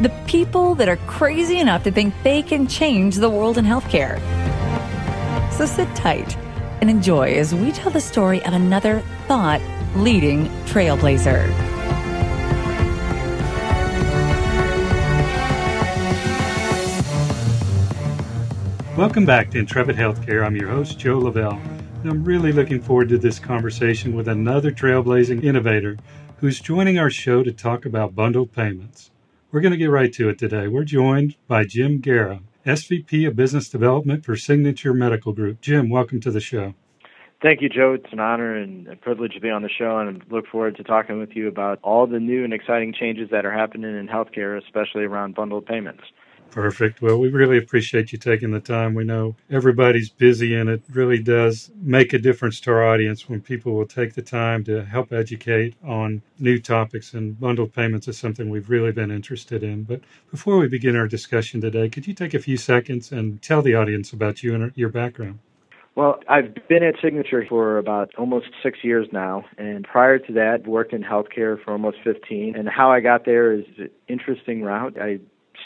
the people that are crazy enough to think they can change the world in healthcare. So sit tight and enjoy as we tell the story of another thought leading trailblazer. Welcome back to Intrepid Healthcare. I'm your host, Joe Lavelle, and I'm really looking forward to this conversation with another trailblazing innovator who's joining our show to talk about bundled payments. We're going to get right to it today. We're joined by Jim Gera, SVP of Business Development for Signature Medical Group. Jim, welcome to the show. Thank you, Joe. It's an honor and a privilege to be on the show, and I look forward to talking with you about all the new and exciting changes that are happening in healthcare, especially around bundled payments. Perfect. Well, we really appreciate you taking the time. We know everybody's busy, and it really does make a difference to our audience when people will take the time to help educate on new topics. And bundled payments is something we've really been interested in. But before we begin our discussion today, could you take a few seconds and tell the audience about you and your background? Well, I've been at Signature for about almost six years now, and prior to that, worked in healthcare for almost 15. And how I got there is an interesting route. I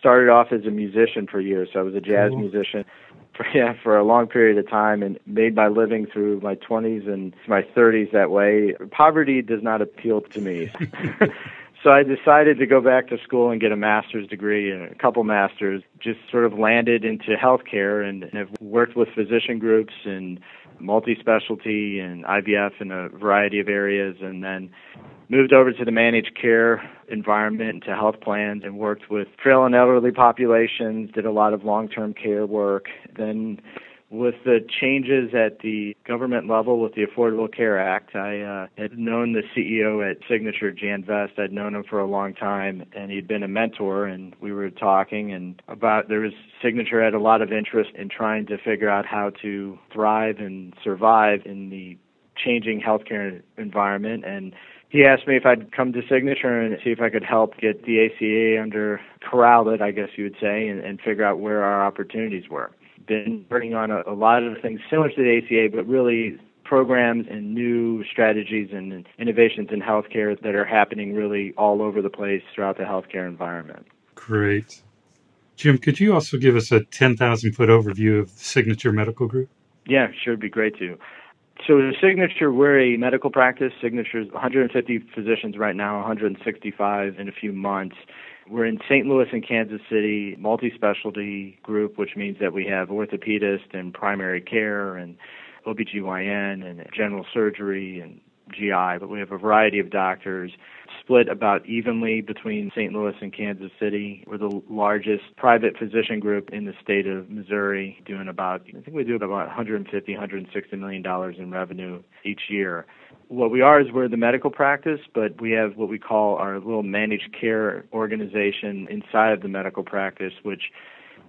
started off as a musician for years. So I was a jazz cool. musician for yeah for a long period of time and made my living through my 20s and my 30s that way. Poverty does not appeal to me. so I decided to go back to school and get a master's degree and a couple masters. Just sort of landed into healthcare and have worked with physician groups and multi-specialty and IVF in a variety of areas and then moved over to the managed care environment to health plans and worked with frail and elderly populations, did a lot of long-term care work. Then with the changes at the government level with the Affordable Care Act, I uh, had known the CEO at Signature, Jan Vest. I'd known him for a long time, and he'd been a mentor. And we were talking and about there was Signature had a lot of interest in trying to figure out how to thrive and survive in the changing healthcare environment and he asked me if I'd come to Signature and see if I could help get the ACA under corral it, I guess you would say, and, and figure out where our opportunities were. Been working on a, a lot of things similar to the ACA, but really programs and new strategies and innovations in healthcare that are happening really all over the place throughout the healthcare environment. Great. Jim, could you also give us a 10,000 foot overview of Signature Medical Group? Yeah, sure, it'd be great to. So the Signature, we're a medical practice. Signature's 150 physicians right now, 165 in a few months. We're in St. Louis and Kansas City, multi-specialty group, which means that we have orthopedist and primary care and OBGYN and general surgery and GI, but we have a variety of doctors split about evenly between St. Louis and Kansas City. We're the largest private physician group in the state of Missouri, doing about, I think we do about 150, 160 million dollars in revenue each year. What we are is we're the medical practice, but we have what we call our little managed care organization inside of the medical practice, which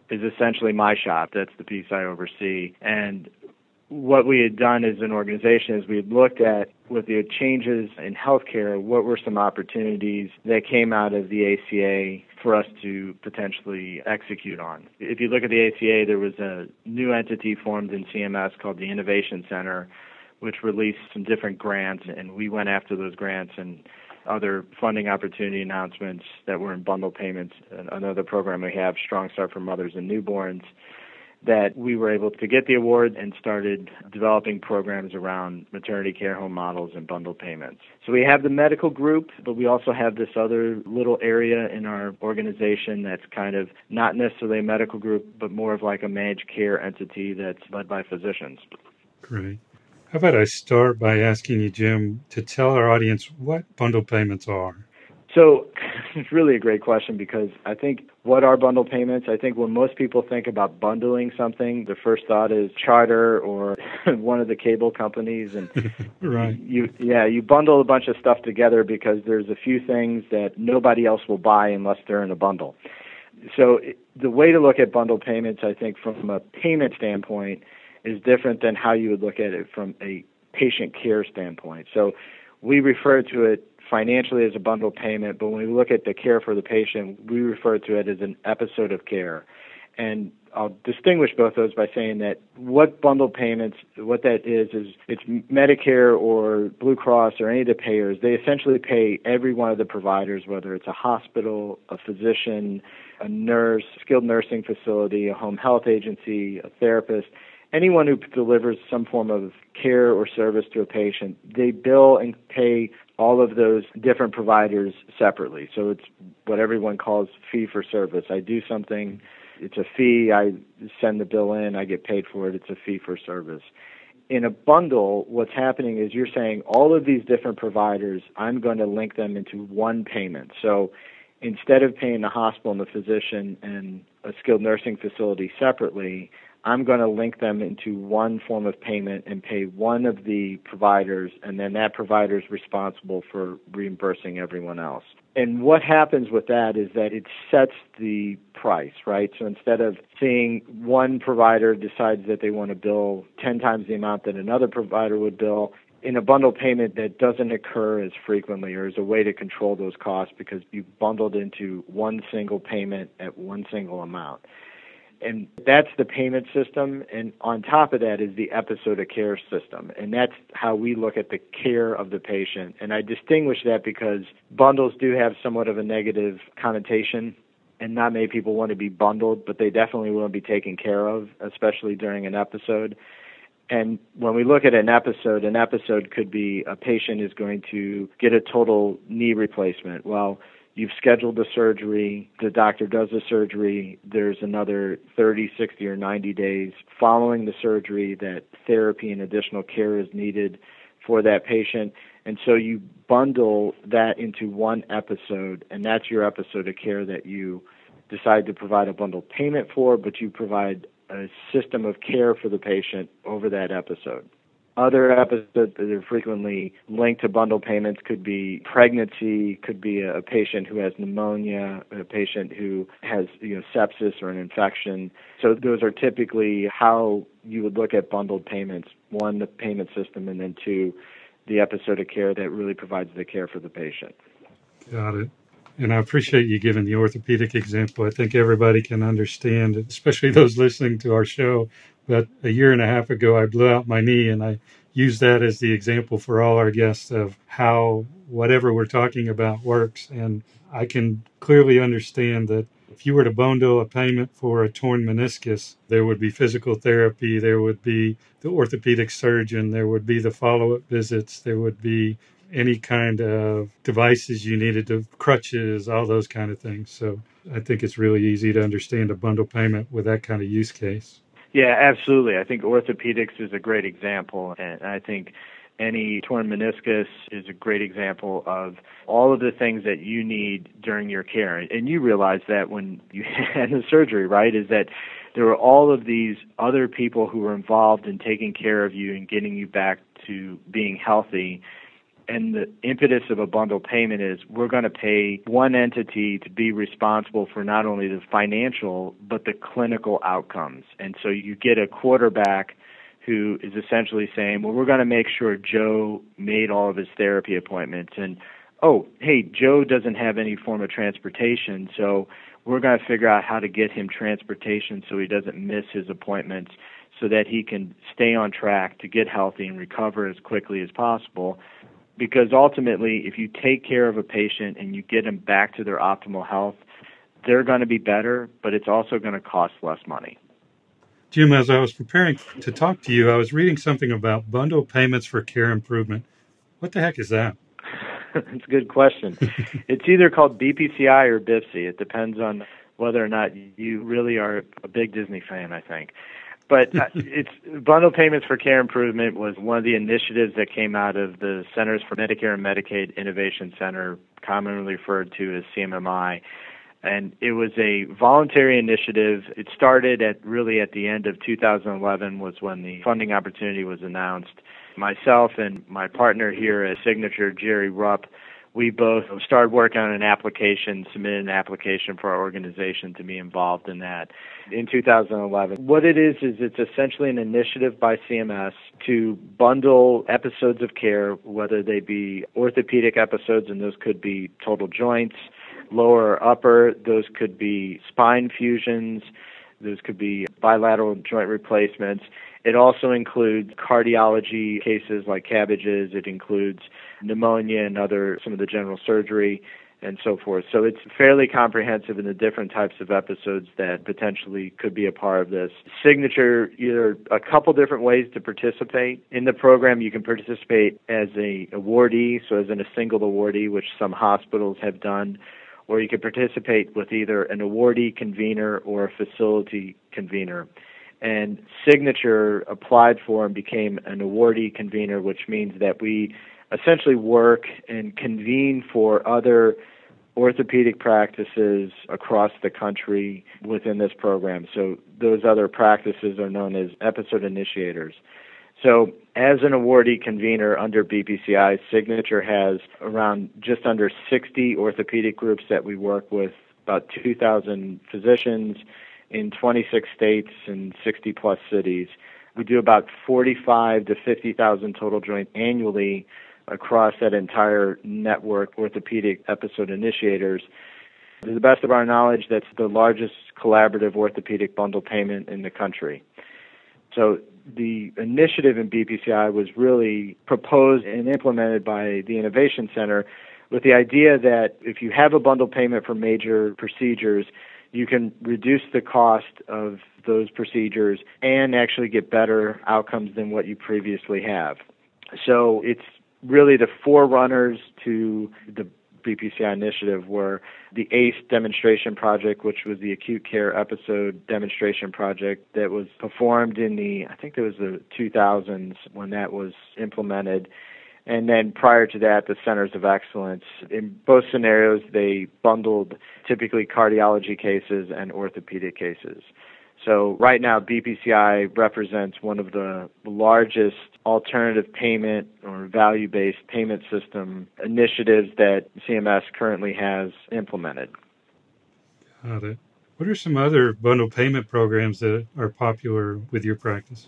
is essentially my shop. That's the piece I oversee. And what we had done as an organization is we had looked at with the changes in healthcare, what were some opportunities that came out of the ACA for us to potentially execute on. If you look at the ACA, there was a new entity formed in CMS called the Innovation Center, which released some different grants, and we went after those grants and other funding opportunity announcements that were in bundle payments. Another program we have, Strong Start for Mothers and Newborns that we were able to get the award and started developing programs around maternity care home models and bundle payments. So we have the medical group, but we also have this other little area in our organization that's kind of not necessarily a medical group, but more of like a managed care entity that's led by physicians. Great. How about I start by asking you, Jim, to tell our audience what bundle payments are? So it's really a great question because I think what are bundle payments? I think when most people think about bundling something, the first thought is Charter or one of the cable companies, and right. you yeah you bundle a bunch of stuff together because there's a few things that nobody else will buy unless they're in a bundle. so the way to look at bundle payments, I think, from a payment standpoint, is different than how you would look at it from a patient care standpoint. So we refer to it financially as a bundle payment, but when we look at the care for the patient, we refer to it as an episode of care. And I'll distinguish both those by saying that what bundle payments, what that is, is it's Medicare or Blue Cross or any of the payers. They essentially pay every one of the providers, whether it's a hospital, a physician, a nurse, skilled nursing facility, a home health agency, a therapist, anyone who delivers some form of care or service to a patient. They bill and pay all of those different providers separately. So it's what everyone calls fee for service. I do something it's a fee. I send the bill in. I get paid for it. It's a fee for service. In a bundle, what's happening is you're saying all of these different providers, I'm going to link them into one payment. So instead of paying the hospital and the physician and a skilled nursing facility separately, I'm going to link them into one form of payment and pay one of the providers, and then that provider is responsible for reimbursing everyone else. And what happens with that is that it sets the price, right? So instead of seeing one provider decides that they want to bill 10 times the amount that another provider would bill, in a bundle payment that doesn't occur as frequently or as a way to control those costs because you've bundled into one single payment at one single amount. And that's the payment system. And on top of that is the episode of care system. And that's how we look at the care of the patient. And i distinguish that because bundles do have somewhat of a negative connotation. And not many people want to be bundled but they definitely want to be taken care of especially during an episode and when we look at an episode an episode could be a patient is going to get a total knee replacement well You've scheduled the surgery, the doctor does the surgery, there's another 30, 60, or 90 days following the surgery that therapy and additional care is needed for that patient. And so you bundle that into one episode, and that's your episode of care that you decide to provide a bundle payment for, but you provide a system of care for the patient over that episode. Other episodes that are frequently linked to bundle payments could be pregnancy, could be a, patient who has pneumonia, a patient who has you know sepsis or an infection. So those are typically how you would look at bundled payments. One, the payment system, and then two, the episode of care that really provides the care for the patient. Got it. And I appreciate you giving the orthopedic example. I think everybody can understand, especially those listening to our show, but a year and a half ago, I blew out my knee, and I use that as the example for all our guests of how whatever we're talking about works. And I can clearly understand that if you were to bundle a payment for a torn meniscus, there would be physical therapy, there would be the orthopedic surgeon, there would be the follow up visits, there would be any kind of devices you needed to crutches, all those kind of things. So I think it's really easy to understand a bundle payment with that kind of use case. Yeah, absolutely. I think orthopedics is a great example, and I think any torn meniscus is a great example of all of the things that you need during your care. And you realize that when you had the surgery, right? Is that there were all of these other people who were involved in taking care of you and getting you back to being healthy and the impetus of a bundle payment is we're going to pay one entity to be responsible for not only the financial but the clinical outcomes. And so you get a quarterback who is essentially saying, well, we're going to make sure Joe made all of his therapy appointments and oh, hey, Joe doesn't have any form of transportation, so we're going to figure out how to get him transportation so he doesn't miss his appointments so that he can stay on track to get healthy and recover as quickly as possible because ultimately, if you take care of a patient and you get them back to their optimal health, they're going to be better, but it's also going to cost less money. Jim, as I was preparing to talk to you, I was reading something about bundle payments for care improvement. What the heck is that? It's a good question. it's either called BPCI or BIPSI. It depends on whether or not you really are a big Disney fan, I think. But uh, it's bundle payments for care improvement was one of the initiatives that came out of the Centers for Medicare and Medicaid Innovation Center, commonly referred to as CMMI. And it was a voluntary initiative. It started at really at the end of 2011 was when the funding opportunity was announced. Myself and my partner here at Signature, Jerry Rupp, we both started working on an application, submitted an application for our organization to be involved in that in 2011. What it is, is it's essentially an initiative by CMS to bundle episodes of care, whether they be orthopedic episodes, and those could be total joints, lower or upper, those could be spine fusions, those could be bilateral joint replacements. It also includes cardiology cases like CABGs. It includes pneumonia and other some of the general surgery and so forth. So it's fairly comprehensive in the different types of episodes that potentially could be a part of this. Signature, either a couple different ways to participate. In the program, you can participate as a awardee, so as in a single awardee, which some hospitals have done, or you can participate with either an awardee convener or a facility convener and Signature applied for and became an awardee convener, which means that we essentially work and convene for other orthopedic practices across the country within this program. So those other practices are known as episode initiators. So as an awardee convener under BPCI, Signature has around just under 60 orthopedic groups that we work with, about 2,000 physicians, in 26 states and 60 plus cities. We do about 45 to 50,000 total joints annually across that entire network orthopedic episode initiators. To the best of our knowledge, that's the largest collaborative orthopedic bundle payment in the country. So the initiative in BPCI was really proposed and implemented by the Innovation Center with the idea that if you have a bundle payment for major procedures, you can reduce the cost of those procedures and actually get better outcomes than what you previously have. So it's really the forerunners to the BPCI initiative were the ACE demonstration project, which was the acute care episode demonstration project that was performed in the, I think it was the 2000s when that was implemented. And then prior to that, the centers of excellence. In both scenarios, they bundled typically cardiology cases and orthopedic cases. So right now, BPCI represents one of the largest alternative payment or value-based payment system initiatives that CMS currently has implemented. Got it. What are some other bundle payment programs that are popular with your practice?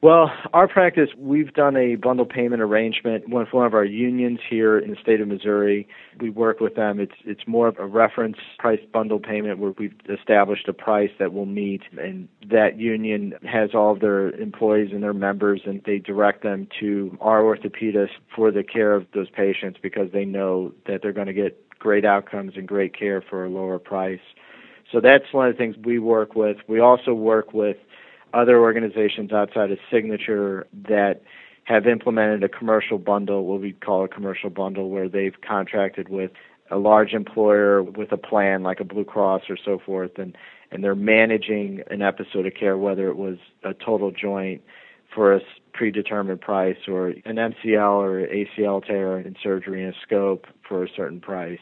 Well, our practice, we've done a bundle payment arrangement with one of our unions here in the state of Missouri. We work with them. It's it's more of a reference price bundle payment where we've established a price that will meet, and that union has all of their employees and their members, and they direct them to our orthopedist for the care of those patients because they know that they're going to get great outcomes and great care for a lower price. So that's one of the things we work with. We also work with other organizations outside of Signature that have implemented a commercial bundle, what we call a commercial bundle, where they've contracted with a large employer with a plan like a Blue Cross or so forth, and and they're managing an episode of care, whether it was a total joint for a predetermined price or an MCL or ACL tear in surgery and a scope for a certain price.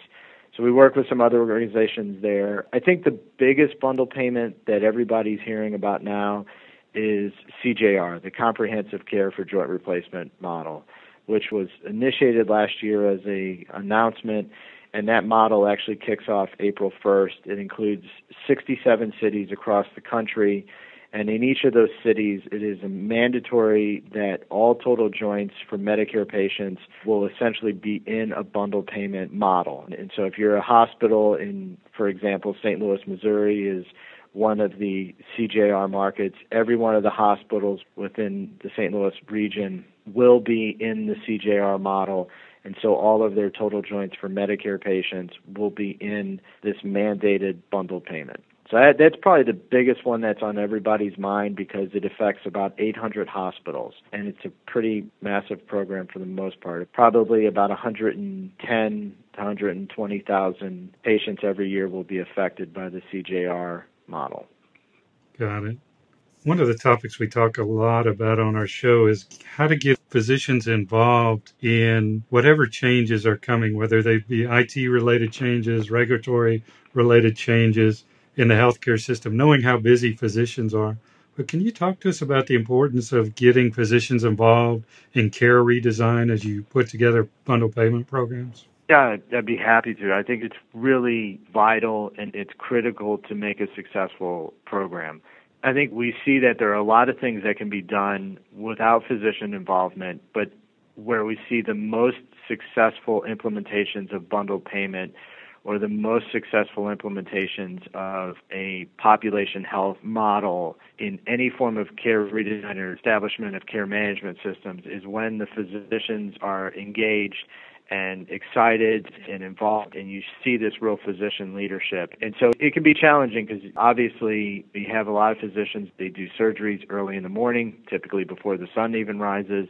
So we work with some other organizations there. I think the biggest bundle payment that everybody's hearing about now is CJR, the Comprehensive Care for Joint Replacement model, which was initiated last year as a announcement and that model actually kicks off April 1st. It includes 67 cities across the country and in each of those cities, it is mandatory that all total joints for Medicare patients will essentially be in a bundle payment model. And so if you're a hospital in, for example, St. Louis, Missouri is one of the CJR markets, every one of the hospitals within the St. Louis region will be in the CJR model. And so all of their total joints for Medicare patients will be in this mandated bundle payment. So that, that's probably the biggest one that's on everybody's mind because it affects about 800 hospitals, and it's a pretty massive program for the most part. Probably about 110 to 120,000 patients every year will be affected by the CJR model. Got it. One of the topics we talk a lot about on our show is how to get physicians involved in whatever changes are coming, whether they be IT related changes, regulatory related changes in the healthcare system, knowing how busy physicians are. But can you talk to us about the importance of getting physicians involved in care redesign as you put together bundle payment programs? Yeah, I'd be happy to. I think it's really vital and it's critical to make a successful program. I think we see that there are a lot of things that can be done without physician involvement, but where we see the most successful implementations of bundled payment or the most successful implementations of a population health model in any form of care redesign or establishment of care management systems is when the physicians are engaged and excited and involved and you see this real physician leadership. And so it can be challenging because obviously we have a lot of physicians they do surgeries early in the morning typically before the sun even rises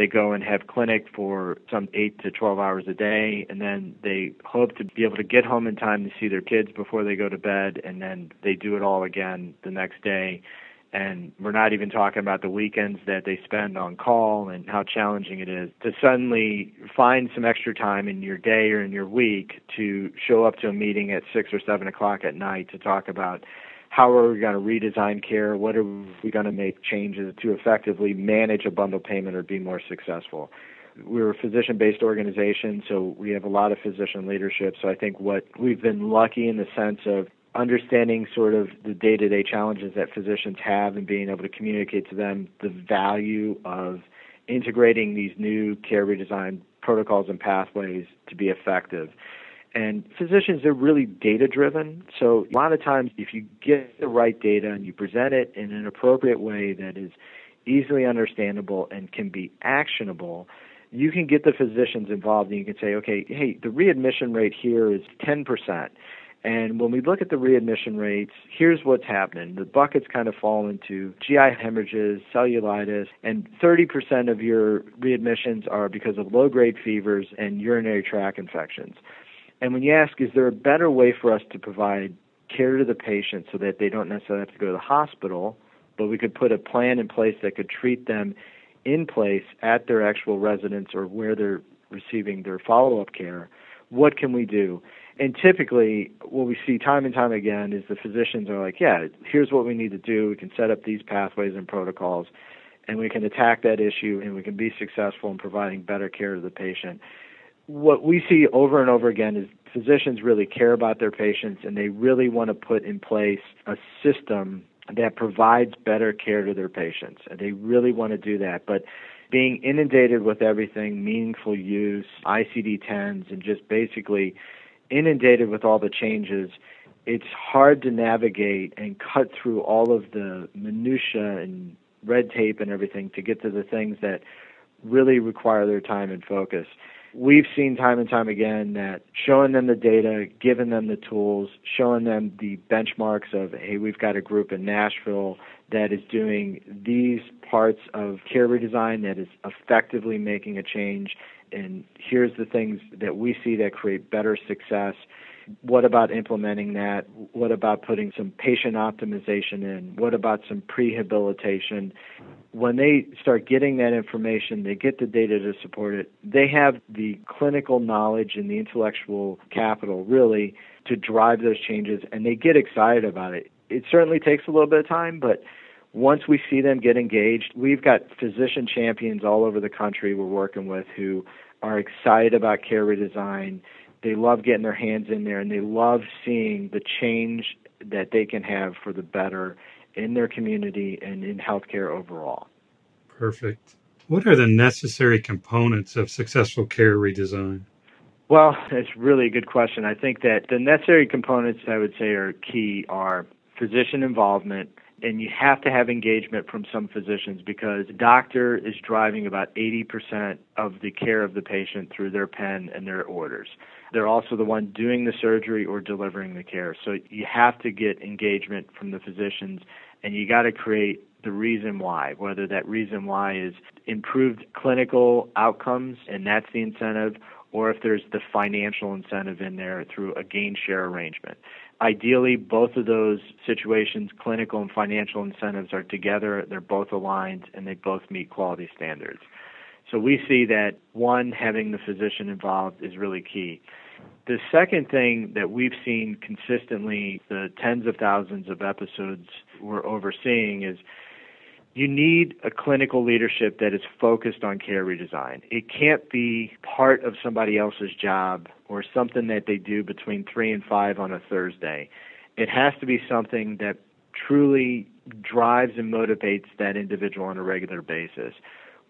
they go and have clinic for some 8 to 12 hours a day and then they hope to be able to get home in time to see their kids before they go to bed and then they do it all again the next day. And we're not even talking about the weekends that they spend on call and how challenging it is to suddenly find some extra time in your day or in your week to show up to a meeting at six or seven o'clock at night to talk about how are we going to redesign care? What are we going to make changes to effectively manage a bundle payment or be more successful? We're a physician based organization so we have a lot of physician leadership. So i think what we've been lucky in the sense of understanding sort of the day-to-day challenges that physicians have and being able to communicate to them the value of integrating these new care redesign protocols and pathways to be effective. And physicians are really data driven. So a lot of times if you get the right data and you present it in an appropriate way that is easily understandable and can be actionable, you can get the physicians involved and you can say, okay, hey, the readmission rate here is 10%. And when we look at the readmission rates, here's what's happening. The buckets kind of fall into GI hemorrhages, cellulitis, and 30% of your readmissions are because of low grade fevers and urinary tract infections. And when you ask, is there a better way for us to provide care to the patient so that they don't necessarily have to go to the hospital, but we could put a plan in place that could treat them in place at their actual residence or where they're receiving their follow up care? What can we do? and typically what we see time and time again is the physicians are like, yeah, here's what we need to do. We can set up these pathways and protocols and we can attack that issue and we can be successful in providing better care to the patient. What we see over and over again is physicians really care about their patients and they really want to put in place a system that provides better care to their patients. And they really want to do that. But being inundated with everything, meaningful use, ICD 10s, and just basically inundated with all the changes, it's hard to navigate and cut through all of the minutia and red tape and everything to get to the things that really require their time and focus. We've seen time and time again that showing them the data, giving them the tools, showing them the benchmarks of, hey, we've got a group in Nashville that is doing these parts of care redesign that is effectively making a change and here's the things that we see that create better success. What about implementing that? What about putting some patient optimization in? What about some prehabilitation? When they start getting that information, they get the data to support it. They have the clinical knowledge and the intellectual capital really to drive those changes and they get excited about it. It certainly takes a little bit of time, but once we see them get engaged, we've got physician champions all over the country we're working with who are excited about care redesign. They love getting their hands in there and they love seeing the change that they can have for the better in their community and in healthcare overall. Perfect. What are the necessary components of successful care redesign? Well, it's really a good question. I think that the necessary components I would say are key are physician involvement, and you have to have engagement from some physicians because doctor is driving about 80% of the care of the patient through their pen and their orders. They're also the one doing the surgery or delivering the care. So you have to get engagement from the physicians and you got to create the reason why, whether that reason why is improved clinical outcomes and that's the incentive or if there's the financial incentive in there through a gain share arrangement. Ideally, both of those situations, clinical and financial incentives, are together, they're both aligned, and they both meet quality standards. So we see that one, having the physician involved is really key. The second thing that we've seen consistently, the tens of thousands of episodes we're overseeing, is you need a clinical leadership that is focused on care redesign. It can't be part of somebody else's job or something that they do between 3 and 5 on a Thursday. It has to be something that truly drives and motivates that individual on a regular basis.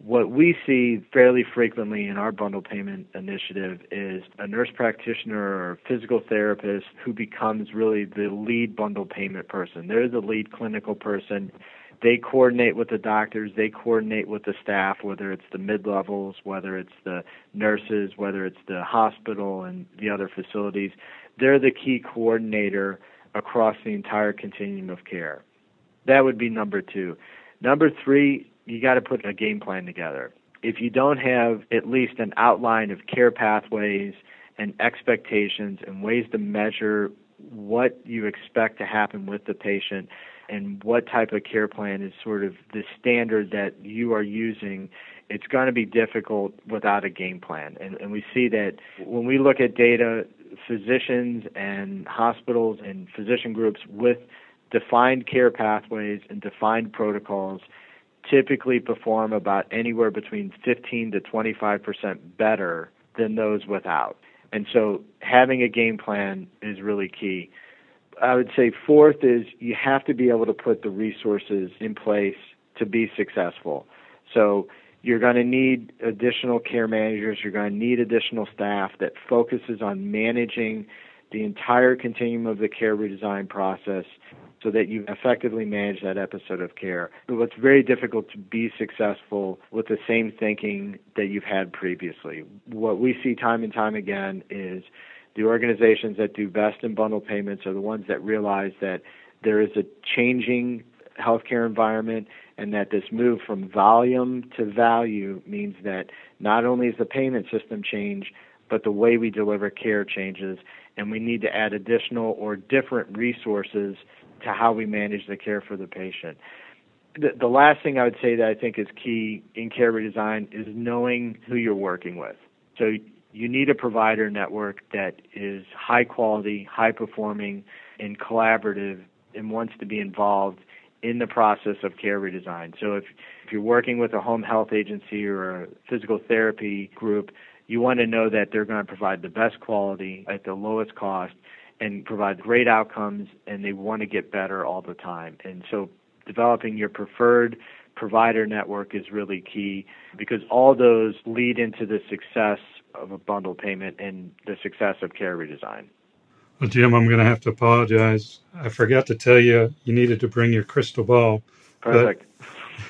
What we see fairly frequently in our bundle payment initiative is a nurse practitioner or physical therapist who becomes really the lead bundle payment person. They're the lead clinical person they coordinate with the doctors, they coordinate with the staff, whether it's the mid levels, whether it's the nurses, whether it's the hospital and the other facilities. They're the key coordinator across the entire continuum of care. That would be number two. Number three, you got to put a game plan together. If you don't have at least an outline of care pathways and expectations and ways to measure what you expect to happen with the patient, and what type of care plan is sort of the standard that you are using, it's going to be difficult without a game plan. And, and we see that when we look at data, physicians and hospitals and physician groups with defined care pathways and defined protocols typically perform about anywhere between 15 to 25 percent better than those without. And so having a game plan is really key. I would say fourth is you have to be able to put the resources in place to be successful. So you're going to need additional care managers, you're going to need additional staff that focuses on managing the entire continuum of the care redesign process so that you effectively manage that episode of care. But it's very difficult to be successful with the same thinking that you've had previously. What we see time and time again is the organizations that do best in bundle payments are the ones that realize that there is a changing healthcare environment and that this move from volume to value means that not only is the payment system change, but the way we deliver care changes, and we need to add additional or different resources to how we manage the care for the patient. The, the last thing I would say that I think is key in care redesign is knowing who you're working with. So you need a provider network that is high quality, high performing, and collaborative and wants to be involved in the process of care redesign. So if, if you're working with a home health agency or a physical therapy group, you want to know that they're going to provide the best quality at the lowest cost and provide great outcomes and they want to get better all the time. And so developing your preferred provider network is really key because all those lead into the success of a bundle payment and the success of care redesign. Well, Jim, I'm going to have to apologize. I forgot to tell you you needed to bring your crystal ball. Perfect.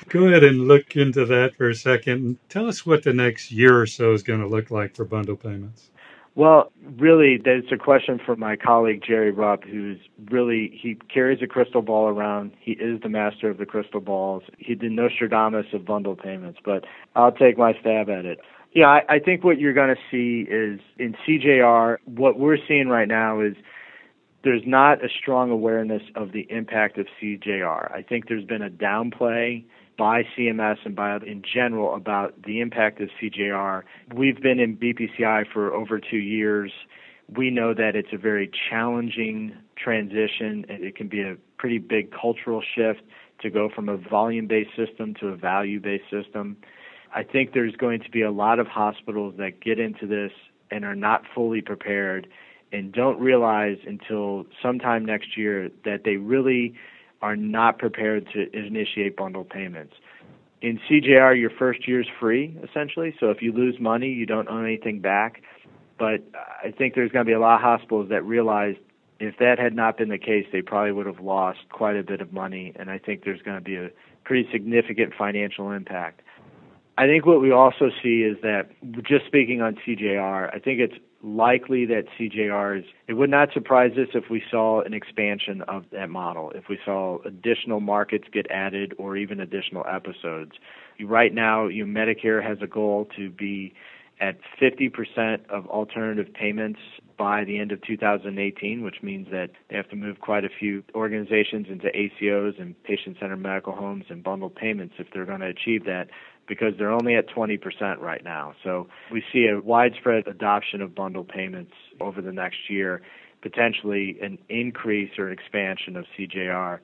Go ahead and look into that for a second. Tell us what the next year or so is going to look like for bundle payments. Well, really, that's a question for my colleague Jerry Rupp, who's really he carries a crystal ball around. He is the master of the crystal balls. He's the Nostradamus of bundle payments, but I'll take my stab at it. Yeah, I, I think what you're going to see is in CJR, what we're seeing right now is there's not a strong awareness of the impact of CJR. I think there's been a downplay by CMS and by in general about the impact of CJR. We've been in BPCI for over two years. We know that it's a very challenging transition. It can be a pretty big cultural shift to go from a volume based system to a value based system. I think there's going to be a lot of hospitals that get into this and are not fully prepared and don't realize until sometime next year that they really are not prepared to initiate bundle payments. In CJR, your first year is free, essentially. So if you lose money, you don't own anything back. But I think there's going to be a lot of hospitals that realize if that had not been the case, they probably would have lost quite a bit of money. And I think there's going to be a pretty significant financial impact. I think what we also see is that, just speaking on CJR, I think it's likely that CJR is, it would not surprise us if we saw an expansion of that model, if we saw additional markets get added or even additional episodes. Right now, you Medicare has a goal to be at 50% of alternative payments by the end of 2018, which means that they have to move quite a few organizations into ACOs and patient centered medical homes and bundled payments if they're going to achieve that because they're only at 20% right now. So we see a widespread adoption of bundle payments over the next year, potentially an increase or expansion of CJR.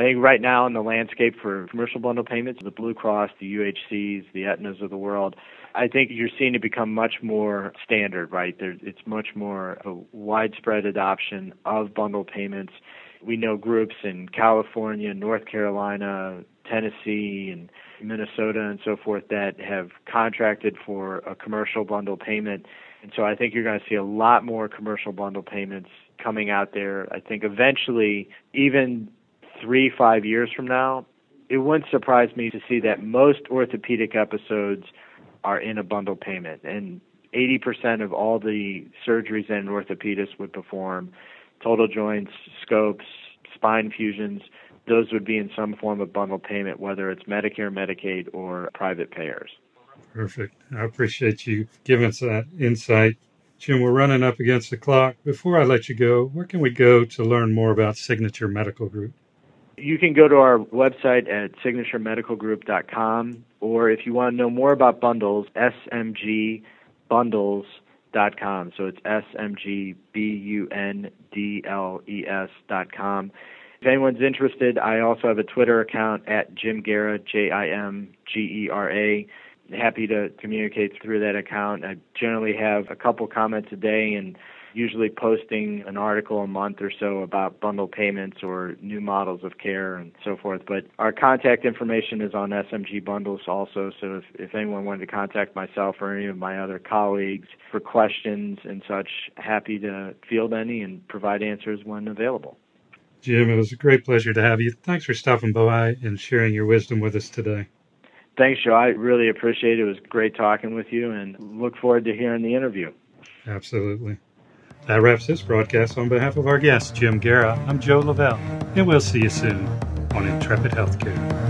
I think right now in the landscape for commercial bundle payments, the Blue Cross, the UHCs, the Aetnas of the world, I think you're seeing it become much more standard, right? There, it's much more a widespread adoption of bundle payments. We know groups in California, North Carolina, Tennessee, and Minnesota and so forth that have contracted for a commercial bundle payment. And so I think you're going to see a lot more commercial bundle payments coming out there. I think eventually, even three, five years from now, it wouldn't surprise me to see that most orthopedic episodes are in a bundle payment. And 80% of all the surgeries that an orthopedist would perform, total joints, scopes, spine fusions, those would be in some form of bundle payment, whether it's Medicare, Medicaid, or private payers. Perfect. I appreciate you giving us that insight. Jim, we're running up against the clock. Before I let you go, where can we go to learn more about Signature Medical Group? You can go to our website at signaturemedicalgroup.com, or if you want to know more about bundles, smgbundles.com. So it's S-M-G-B-U-N-D-L-E-S.com. If anyone's interested, I also have a Twitter account at Jim Gera, J I M G E R A. Happy to communicate through that account. I generally have a couple comments a day and usually posting an article a month or so about bundle payments or new models of care and so forth. But our contact information is on SMG Bundles also. So if, if anyone wanted to contact myself or any of my other colleagues for questions and such, happy to field any and provide answers when available. Jim, it was a great pleasure to have you. Thanks for stopping by and sharing your wisdom with us today. Thanks, Joe. I really appreciate it. It was great talking with you and look forward to hearing the interview. Absolutely. That wraps this broadcast. On behalf of our guest, Jim Gera. I'm Joe Lavelle, and we'll see you soon on Intrepid Healthcare.